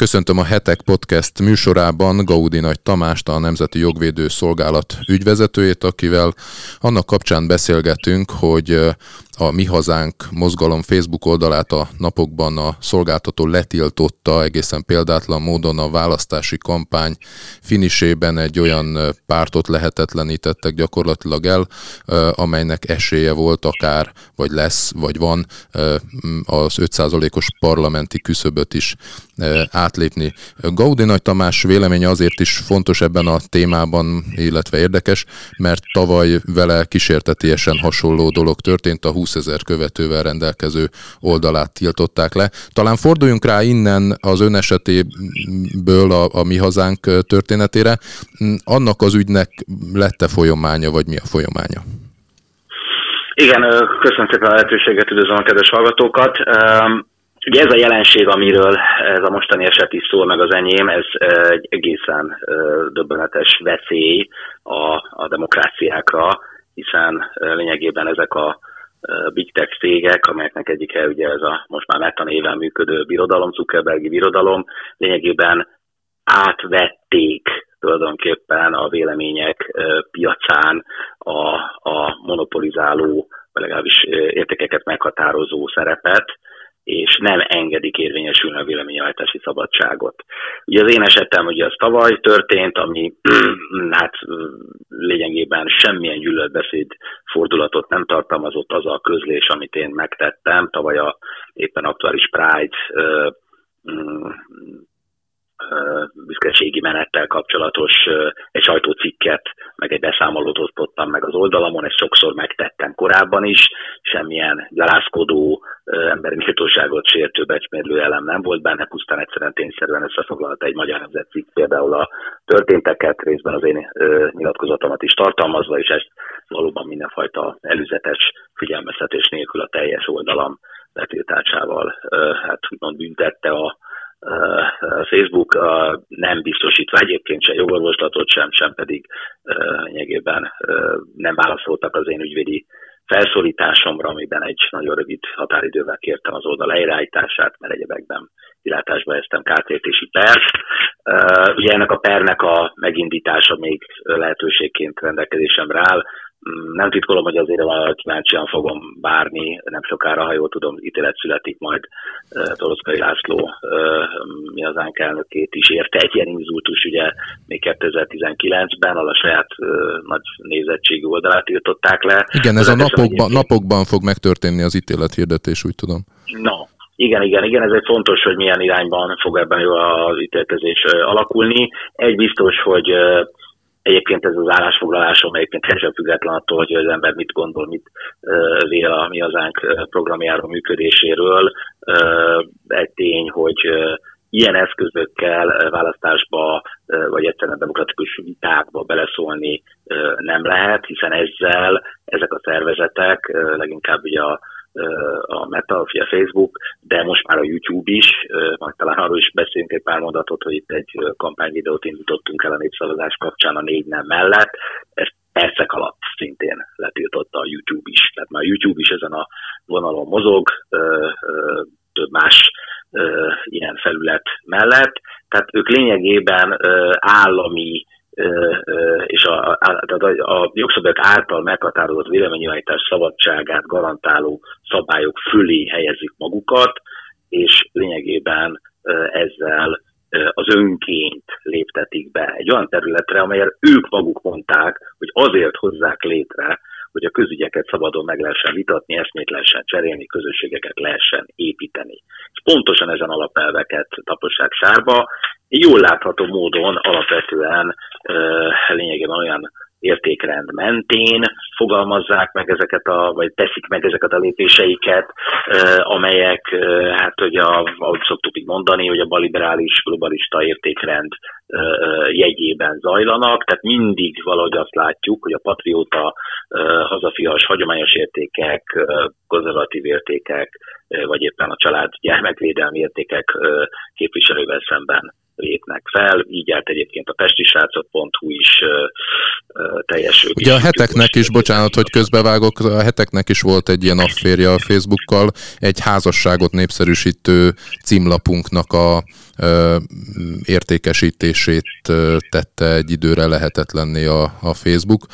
Köszöntöm a Hetek Podcast műsorában Gaudi Nagy Tamást, a Nemzeti Jogvédő Szolgálat ügyvezetőjét, akivel annak kapcsán beszélgetünk, hogy a Mi Hazánk mozgalom Facebook oldalát a napokban a szolgáltató letiltotta egészen példátlan módon a választási kampány finisében egy olyan pártot lehetetlenítettek gyakorlatilag el, amelynek esélye volt akár, vagy lesz, vagy van az 5%-os parlamenti küszöböt is átlépni. Gaudi Nagy Tamás véleménye azért is fontos ebben a témában, illetve érdekes, mert tavaly vele kísértetiesen hasonló dolog történt, a 20 ezer követővel rendelkező oldalát tiltották le. Talán forduljunk rá innen az ön esetéből a, a mi hazánk történetére. Annak az ügynek lette folyamánya, vagy mi a folyamánya? Igen, köszönöm szépen a lehetőséget, üdvözlöm a kedves hallgatókat. Ugye ez a jelenség, amiről ez a mostani eset is szól, meg az enyém, ez egy egészen döbbenetes veszély a, a demokráciákra, hiszen lényegében ezek a big tech cégek, amelyeknek egyike ugye ez a most már Meta néven működő birodalom, Zuckerbergi birodalom, lényegében átvették tulajdonképpen a vélemények piacán a, a monopolizáló, vagy legalábbis értékeket meghatározó szerepet, és nem engedik érvényesülni a véleményhajtási szabadságot. Ugye az én esetem ugye az tavaly történt, ami hát lényegében semmilyen gyűlöletbeszéd fordulatot nem tartalmazott az a közlés, amit én megtettem. Tavaly a éppen aktuális Pride büszkeségi menettel kapcsolatos egy sajtócikket, meg egy beszámolót osztottam meg az oldalamon, ezt sokszor megtettem korábban is, semmilyen gyalázkodó, emberi méltóságot sértő becsmérlő elem nem volt benne, pusztán egyszerűen tényszerűen összefoglalta egy magyar nemzetcikk például a történteket, részben az én nyilatkozatomat is tartalmazva, és ezt valóban mindenfajta előzetes figyelmeztetés nélkül a teljes oldalam letiltásával hát úgymond büntette a Facebook nem biztosítva egyébként se jogorvoslatot sem, sem pedig lényegében nem válaszoltak az én ügyvédi felszólításomra, amiben egy nagyon rövid határidővel kértem az oldal leirányítását, mert egyebekben kilátásba eztem kártérítési pert. Ugye ennek a pernek a megindítása még lehetőségként rendelkezésemre áll. Nem titkolom, hogy azért a kíváncsian fogom várni, nem sokára, ha jól tudom, ítélet születik majd Toroszkai László mi az elnökét is érte egy ilyen inzultus, ugye még 2019-ben a saját nagy nézettségű oldalát írtották le. Igen, ez a napokban, napokban fog megtörténni az ítélet hirdetés, úgy tudom. No, igen, igen, igen, ez egy fontos, hogy milyen irányban fog ebben az ítélkezés alakulni. Egy biztos, hogy Egyébként ez az állásfoglalásom egyébként teljesen független attól, hogy az ember mit gondol, mit vél a mi hazánk programjáról, működéséről. Egy tény, hogy ilyen eszközökkel választásba, vagy egyszerűen demokratikus vitákba beleszólni nem lehet, hiszen ezzel ezek a szervezetek, leginkább ugye a a Meta, a Facebook, de most már a YouTube is, majd talán arról is beszélünk egy pár mondatot, hogy itt egy kampányvideót indítottunk el a népszavazás kapcsán a négy nem mellett, ezt percek alatt szintén letiltotta a YouTube is. Tehát már a YouTube is ezen a vonalon mozog, több más ilyen felület mellett. Tehát ők lényegében állami és a, a, a, jogszabályok által meghatározott véleménynyilvánítás szabadságát garantáló szabályok fölé helyezik magukat, és lényegében ezzel az önként léptetik be egy olyan területre, amelyet ők maguk mondták, hogy azért hozzák létre, hogy a közügyeket szabadon meg lehessen vitatni, eszmét lehessen cserélni, közösségeket lehessen építeni. És pontosan ezen alapelveket tapossák sárba, jól látható módon alapvetően lényegében olyan értékrend mentén fogalmazzák meg ezeket a, vagy teszik meg ezeket a lépéseiket, amelyek, hát hogy a, ahogy szoktuk így mondani, hogy a baliberális, globalista értékrend jegyében zajlanak, tehát mindig valahogy azt látjuk, hogy a patrióta, hazafias, hagyományos értékek, konzervatív értékek, vagy éppen a család gyermekvédelmi értékek képviselővel szemben lépnek fel, így állt egyébként a pestisrácok.hu is teljes. Ugye a heteknek is, bocsánat, hogy közbevágok, a heteknek is volt egy ilyen afférje a Facebookkal, egy házasságot népszerűsítő címlapunknak a értékesítését tette egy időre lehetetlenné a, a Facebook.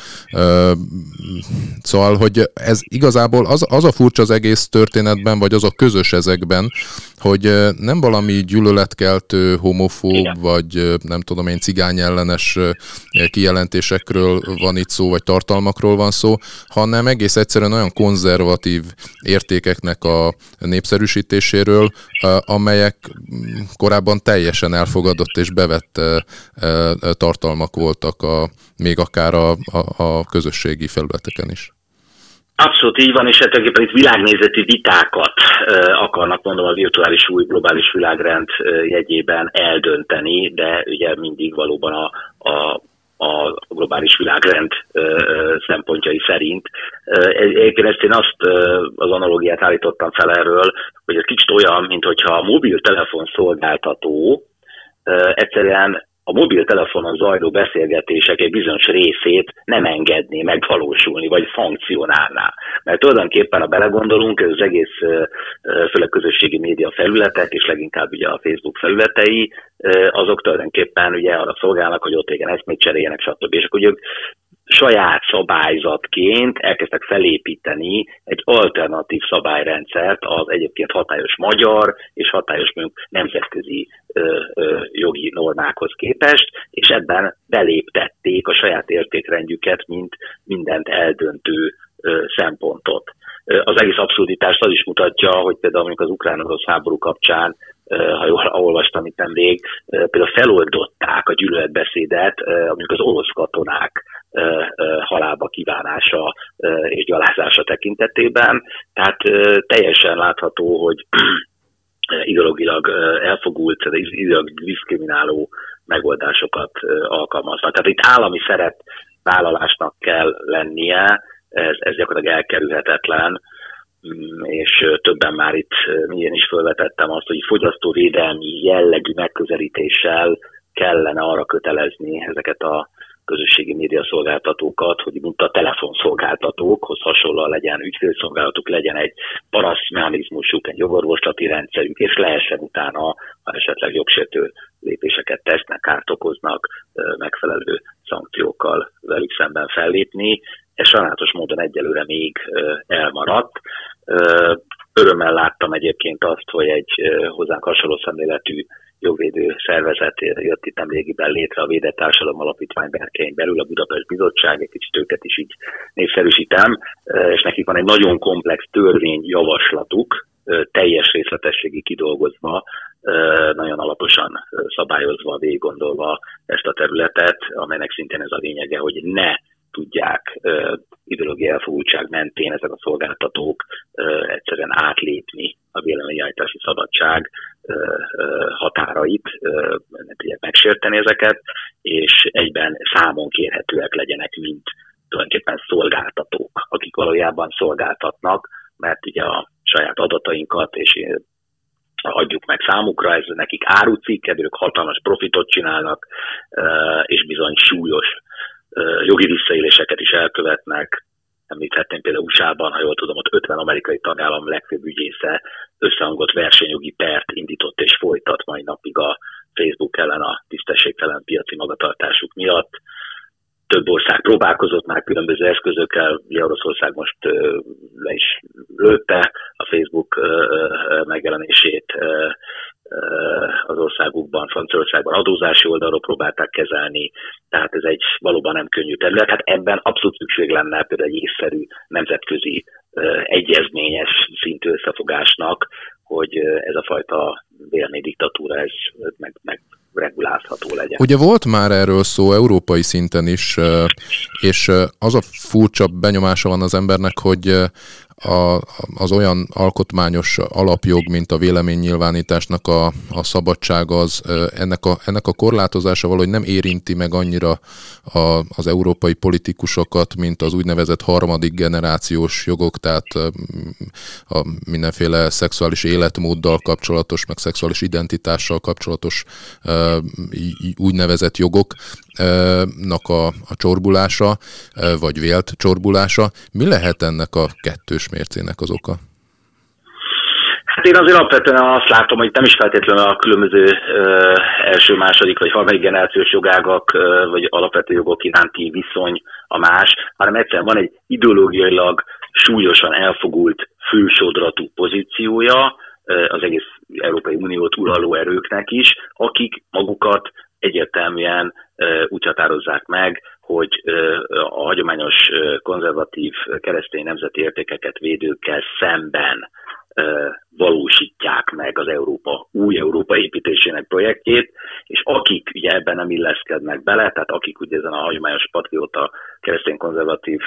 Szóval, hogy ez igazából az, az a furcsa az egész történetben, vagy az a közös ezekben, hogy nem valami gyűlöletkeltő, homofób, Igen. vagy nem tudom én, cigány ellenes kijelentésekről van itt szó, vagy tartalmakról van szó, hanem egész egyszerűen olyan konzervatív értékeknek a népszerűsítéséről, amelyek korábban teljesen elfogadott és bevett tartalmak voltak a, még akár a, a, a közösségi felületeken is. Abszolút így van, és hát tulajdonképpen itt világnézeti vitákat akarnak mondom a virtuális új globális világrend jegyében eldönteni, de ugye mindig valóban a, a a globális világrend szempontjai szerint. Egyébként ezt én azt az analógiát állítottam fel erről, hogy ez kicsit olyan, mint hogyha a mobiltelefon szolgáltató egyszerűen a mobiltelefonon zajló beszélgetések egy bizonyos részét nem engedné megvalósulni, vagy szankcionálná. Mert tulajdonképpen, ha belegondolunk, ez az egész főleg közösségi média felületek, és leginkább ugye a Facebook felületei, azok tulajdonképpen ugye arra szolgálnak, hogy ott igen, eszmét cseréljenek, stb. És akkor ugye saját szabályzatként elkezdtek felépíteni egy alternatív szabályrendszert az egyébként hatályos magyar és hatályos mondjuk nemzetközi ö, ö, jogi normákhoz képest, és ebben beléptették a saját értékrendjüket, mint mindent eldöntő ö, szempontot. Az egész abszurditást az is mutatja, hogy például mondjuk az ukrán-orosz háború kapcsán ha jól olvastam itt nemrég, például feloldották a gyűlöletbeszédet, mondjuk az orosz katonák halálba kívánása és gyalázása tekintetében. Tehát teljesen látható, hogy ideologilag elfogult, ideologilag diszkrimináló megoldásokat alkalmaznak. Tehát itt állami szeret vállalásnak kell lennie, ez, ez gyakorlatilag elkerülhetetlen, mm, és többen már itt én is felvetettem azt, hogy fogyasztóvédelmi jellegű megközelítéssel kellene arra kötelezni ezeket a közösségi média szolgáltatókat, hogy mint a telefonszolgáltatókhoz hasonlóan legyen ügyfélszolgálatuk, legyen egy parasztmechanizmusuk, egy jogorvoslati rendszerük, és lehessen utána, ha esetleg jogsértő lépéseket tesznek, kárt okoznak, megfelelő szankciókkal velük szemben fellépni. Ez sajnálatos módon egyelőre még elmaradt. Örömmel láttam egyébként azt, hogy egy hozzánk hasonló szemléletű jogvédő szervezet jött itt nemrégiben létre a Védett Társadalom Alapítvány berkein belül, a Budapest Bizottság, egy kicsit őket is így népszerűsítem, és nekik van egy nagyon komplex törvényjavaslatuk, teljes részletességi kidolgozva, nagyon alaposan szabályozva, végig gondolva ezt a területet, amelynek szintén ez a lényege, hogy ne tudják ideológiai elfogultság mentén ezek a szolgáltatók egyszerűen átlépni a véleményállítási szabadság határait, nem tudják megsérteni ezeket, és egyben számon kérhetőek legyenek, mint tulajdonképpen szolgáltatók, akik valójában szolgáltatnak, mert ugye a saját adatainkat és adjuk meg számukra, ez nekik árucik, ők hatalmas profitot csinálnak, és bizony súlyos jogi visszaéléseket is elkövetnek. Említhetném például USA-ban, ha jól tudom, ott 50 amerikai tagállam legfőbb ügyésze összehangolt versenyjogi pert indított és folytat mai napig a Facebook ellen a tisztességtelen piaci magatartásuk miatt. Több ország próbálkozott már különböző eszközökkel, Oroszország most le is lőtte a Facebook megjelenését, az országukban, Franciaországban adózási oldalról próbálták kezelni, tehát ez egy valóban nem könnyű terület. Hát ebben abszolút szükség lenne például egy észszerű nemzetközi egyezményes szintű összefogásnak, hogy ez a fajta vélni diktatúra ez meg, meg regulázható legyen. Ugye volt már erről szó európai szinten is, és az a furcsa benyomása van az embernek, hogy a, az olyan alkotmányos alapjog, mint a véleménynyilvánításnak a, a szabadság, az ennek a, ennek a korlátozása valahogy nem érinti meg annyira a, az európai politikusokat, mint az úgynevezett harmadik generációs jogok, tehát a mindenféle szexuális életmóddal kapcsolatos, meg szexuális identitással kapcsolatos úgynevezett jogoknak a, a csorbulása, vagy vélt csorbulása. Mi lehet ennek a kettős mércének az oka? Hát én azért alapvetően azt látom, hogy nem is feltétlenül a különböző ö, első, második vagy harmadik generációs jogágak ö, vagy alapvető jogok iránti viszony a más, hanem egyszerűen van egy ideológiailag súlyosan elfogult fősodratú pozíciója ö, az egész Európai Uniót uraló erőknek is, akik magukat egyértelműen úgy határozzák meg, hogy a hagyományos konzervatív keresztény nemzeti értékeket védőkkel szemben valósítják meg az Európa, új Európa építésének projektjét, és akik ugye ebben nem illeszkednek bele, tehát akik ugye ezen a hagyományos patrióta keresztény konzervatív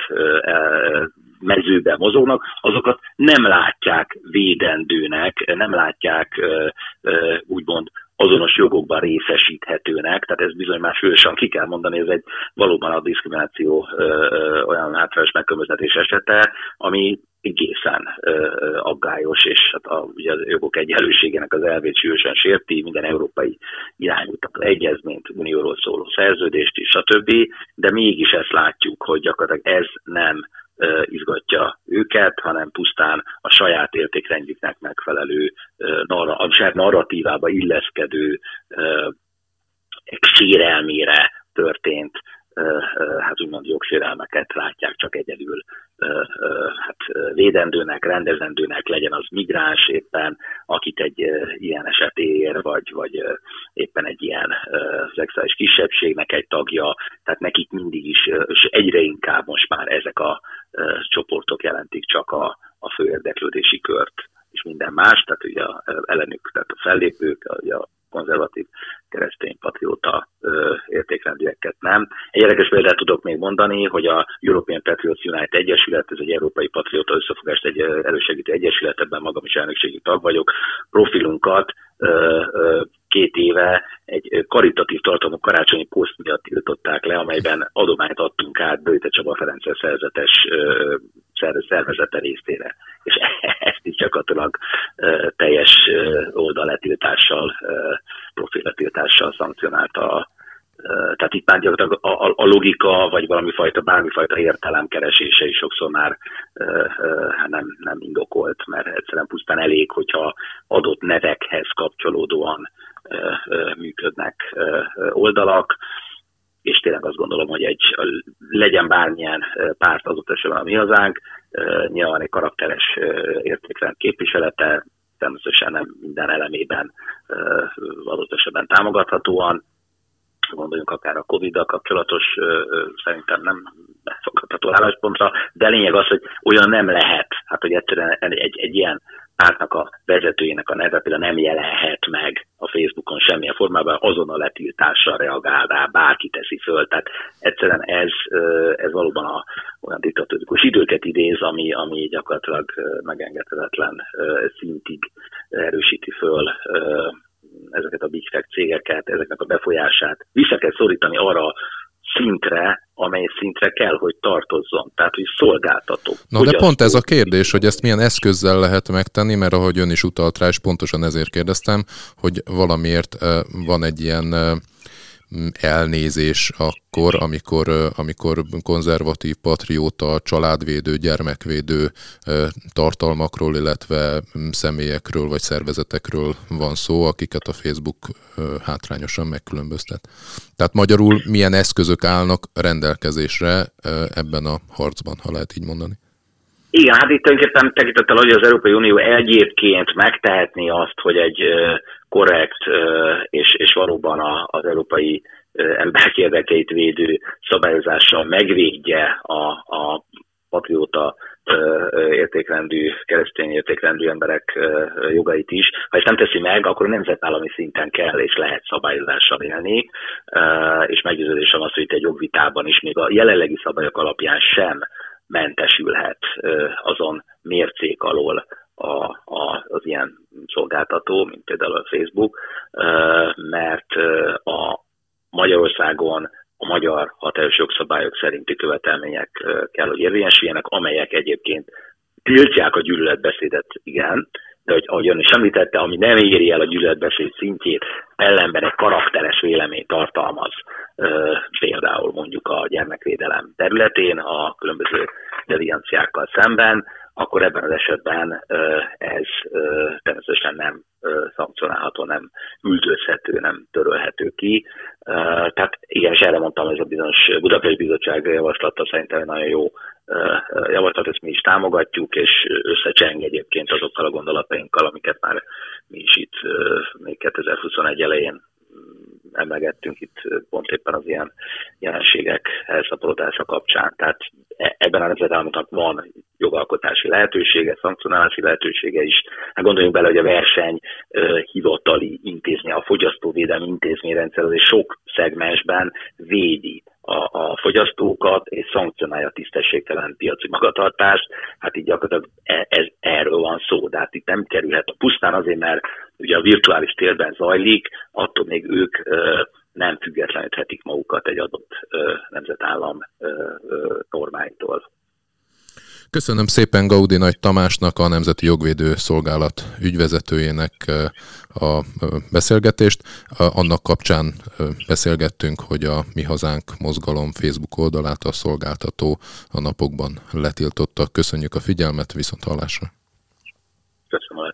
mezőben mozognak, azokat nem látják védendőnek, nem látják úgymond azonos jogokban részesíthetőnek, tehát ez bizony már súlyosan ki kell mondani, ez egy valóban a diszkrimináció ö, ö, olyan hátrányos megkülönböztetés esete, ami egészen ö, aggályos, és hát a, ugye az jogok egyenlőségének az elvét súlyosan sérti, minden európai irányutat, egyezményt, unióról szóló szerződést is, stb. De mégis ezt látjuk, hogy gyakorlatilag ez nem izgatja őket, hanem pusztán a saját értékrendjüknek megfelelő, a saját narratívába illeszkedő sérelmére történt hát úgymond jogsérelmeket látják csak egyedül hát védendőnek, rendezendőnek, legyen az migráns éppen, akit egy ilyen eset ér, vagy, vagy éppen egy ilyen szexuális kisebbségnek egy tagja, tehát nekik mindig is, és egyre inkább most már ezek a csoportok jelentik csak a, a fő érdeklődési kört és minden más, tehát ugye ellenük, tehát a fellépők, ugye a konzervatív keresztény patrióta értékrendűeket nem. Egy érdekes példát tudok még mondani, hogy a European Patriots Unite Egyesület, ez egy európai patrióta összefogást egy elősegítő egyesület, ebben magam is elnökségi tag vagyok, profilunkat két éve egy karitatív tartalmú karácsonyi poszt miatt tiltották le, amelyben adományt adtunk át Bőte Csaba Ferences szerzetes szervezete részére. És ezt is gyakorlatilag teljes oldaletiltással, profilletiltással szankcionálta tehát itt már gyakorlatilag a, a, a logika, vagy valami fajta, bármifajta értelem keresése is sokszor már nem, nem indokolt, mert egyszerűen pusztán elég, hogyha adott nevekhez kapcsolódóan működnek oldalak, és tényleg azt gondolom, hogy egy legyen bármilyen párt azok esetben a mi hazánk, nyilván egy karakteres értékrend képviselete, természetesen nem minden elemében adott esetben támogathatóan, gondoljunk akár a Covid-dal kapcsolatos, szerintem nem megfogadható álláspontra, de lényeg az, hogy olyan nem lehet, hát hogy egyszerűen egy, egy, egy ilyen pártnak a vezetőjének a neve például nem jelenhet meg a Facebookon semmilyen formában, azon a letiltással reagál rá, bárki teszi föl. Tehát egyszerűen ez, ez valóban a, olyan diktatórikus időket idéz, ami, ami gyakorlatilag megengedhetetlen szintig erősíti föl ezeket a big tech cégeket, ezeknek a befolyását. Vissza kell szorítani arra szintre, amely szintre kell, hogy tartozzon, tehát hogy szolgáltató. Na de pont ez a kérdés, hogy ezt milyen eszközzel lehet megtenni, mert ahogy ön is utalt rá, és pontosan ezért kérdeztem, hogy valamiért van egy ilyen elnézés akkor, amikor, amikor konzervatív, patrióta, családvédő, gyermekvédő tartalmakról, illetve személyekről vagy szervezetekről van szó, akiket a Facebook hátrányosan megkülönböztet. Tehát magyarul milyen eszközök állnak rendelkezésre ebben a harcban, ha lehet így mondani? Igen, hát itt tulajdonképpen tekintettel, hogy az Európai Unió egyébként megtehetné azt, hogy egy korrekt és, és valóban az európai emberek érdekeit védő szabályozással megvédje a, a patrióta értékrendű, keresztény értékrendű emberek jogait is. Ha ezt nem teszi meg, akkor nemzetállami szinten kell és lehet szabályozással élni, és meggyőződésem az, hogy itt egy jogvitában is még a jelenlegi szabályok alapján sem mentesülhet azon mércék alól a, a, az ilyen szolgáltató, mint például a Facebook, mert a Magyarországon a magyar hatályos jogszabályok szerinti követelmények kell, hogy érvényesüljenek, amelyek egyébként tiltják a gyűlöletbeszédet, igen, de hogy, ahogy ön is említette, ami nem éri el a gyűlöletbeszéd szintjét, ellenben egy karakteres vélemény tartalmaz, például mondjuk a gyermekvédelem területén a különböző devianciákkal szemben, akkor ebben az esetben ez természetesen nem szankcionálható, nem üldözhető, nem törölhető ki. Tehát igen, és erre mondtam, ez a bizonyos Budapest Bizottság javaslata szerintem nagyon jó javaslat, ezt mi is támogatjuk, és összecseng egyébként azokkal a gondolatainkkal, amiket már mi is itt még 2021 elején emlegettünk itt pont éppen az ilyen jelenségek elszaporodása kapcsán. Tehát e, ebben a nemzetállamoknak van jogalkotási lehetősége, szankcionálási lehetősége is. Hát gondoljunk bele, hogy a verseny hivatali intézmény, a fogyasztóvédelmi intézményrendszer az egy sok szegmensben védi a, a fogyasztókat, és szankcionálja a tisztességtelen piaci magatartást. Hát így gyakorlatilag e, ez, erről van szó, de hát itt nem kerülhet a pusztán azért, mert ugye a virtuális térben zajlik, attól még ők nem függetleníthetik magukat egy adott nemzetállam normáitól. Köszönöm szépen Gaudi Nagy Tamásnak, a Nemzeti Jogvédő Szolgálat ügyvezetőjének a beszélgetést. Annak kapcsán beszélgettünk, hogy a Mi Hazánk mozgalom Facebook oldalát a szolgáltató a napokban letiltotta. Köszönjük a figyelmet, viszont hallásra. Köszönöm.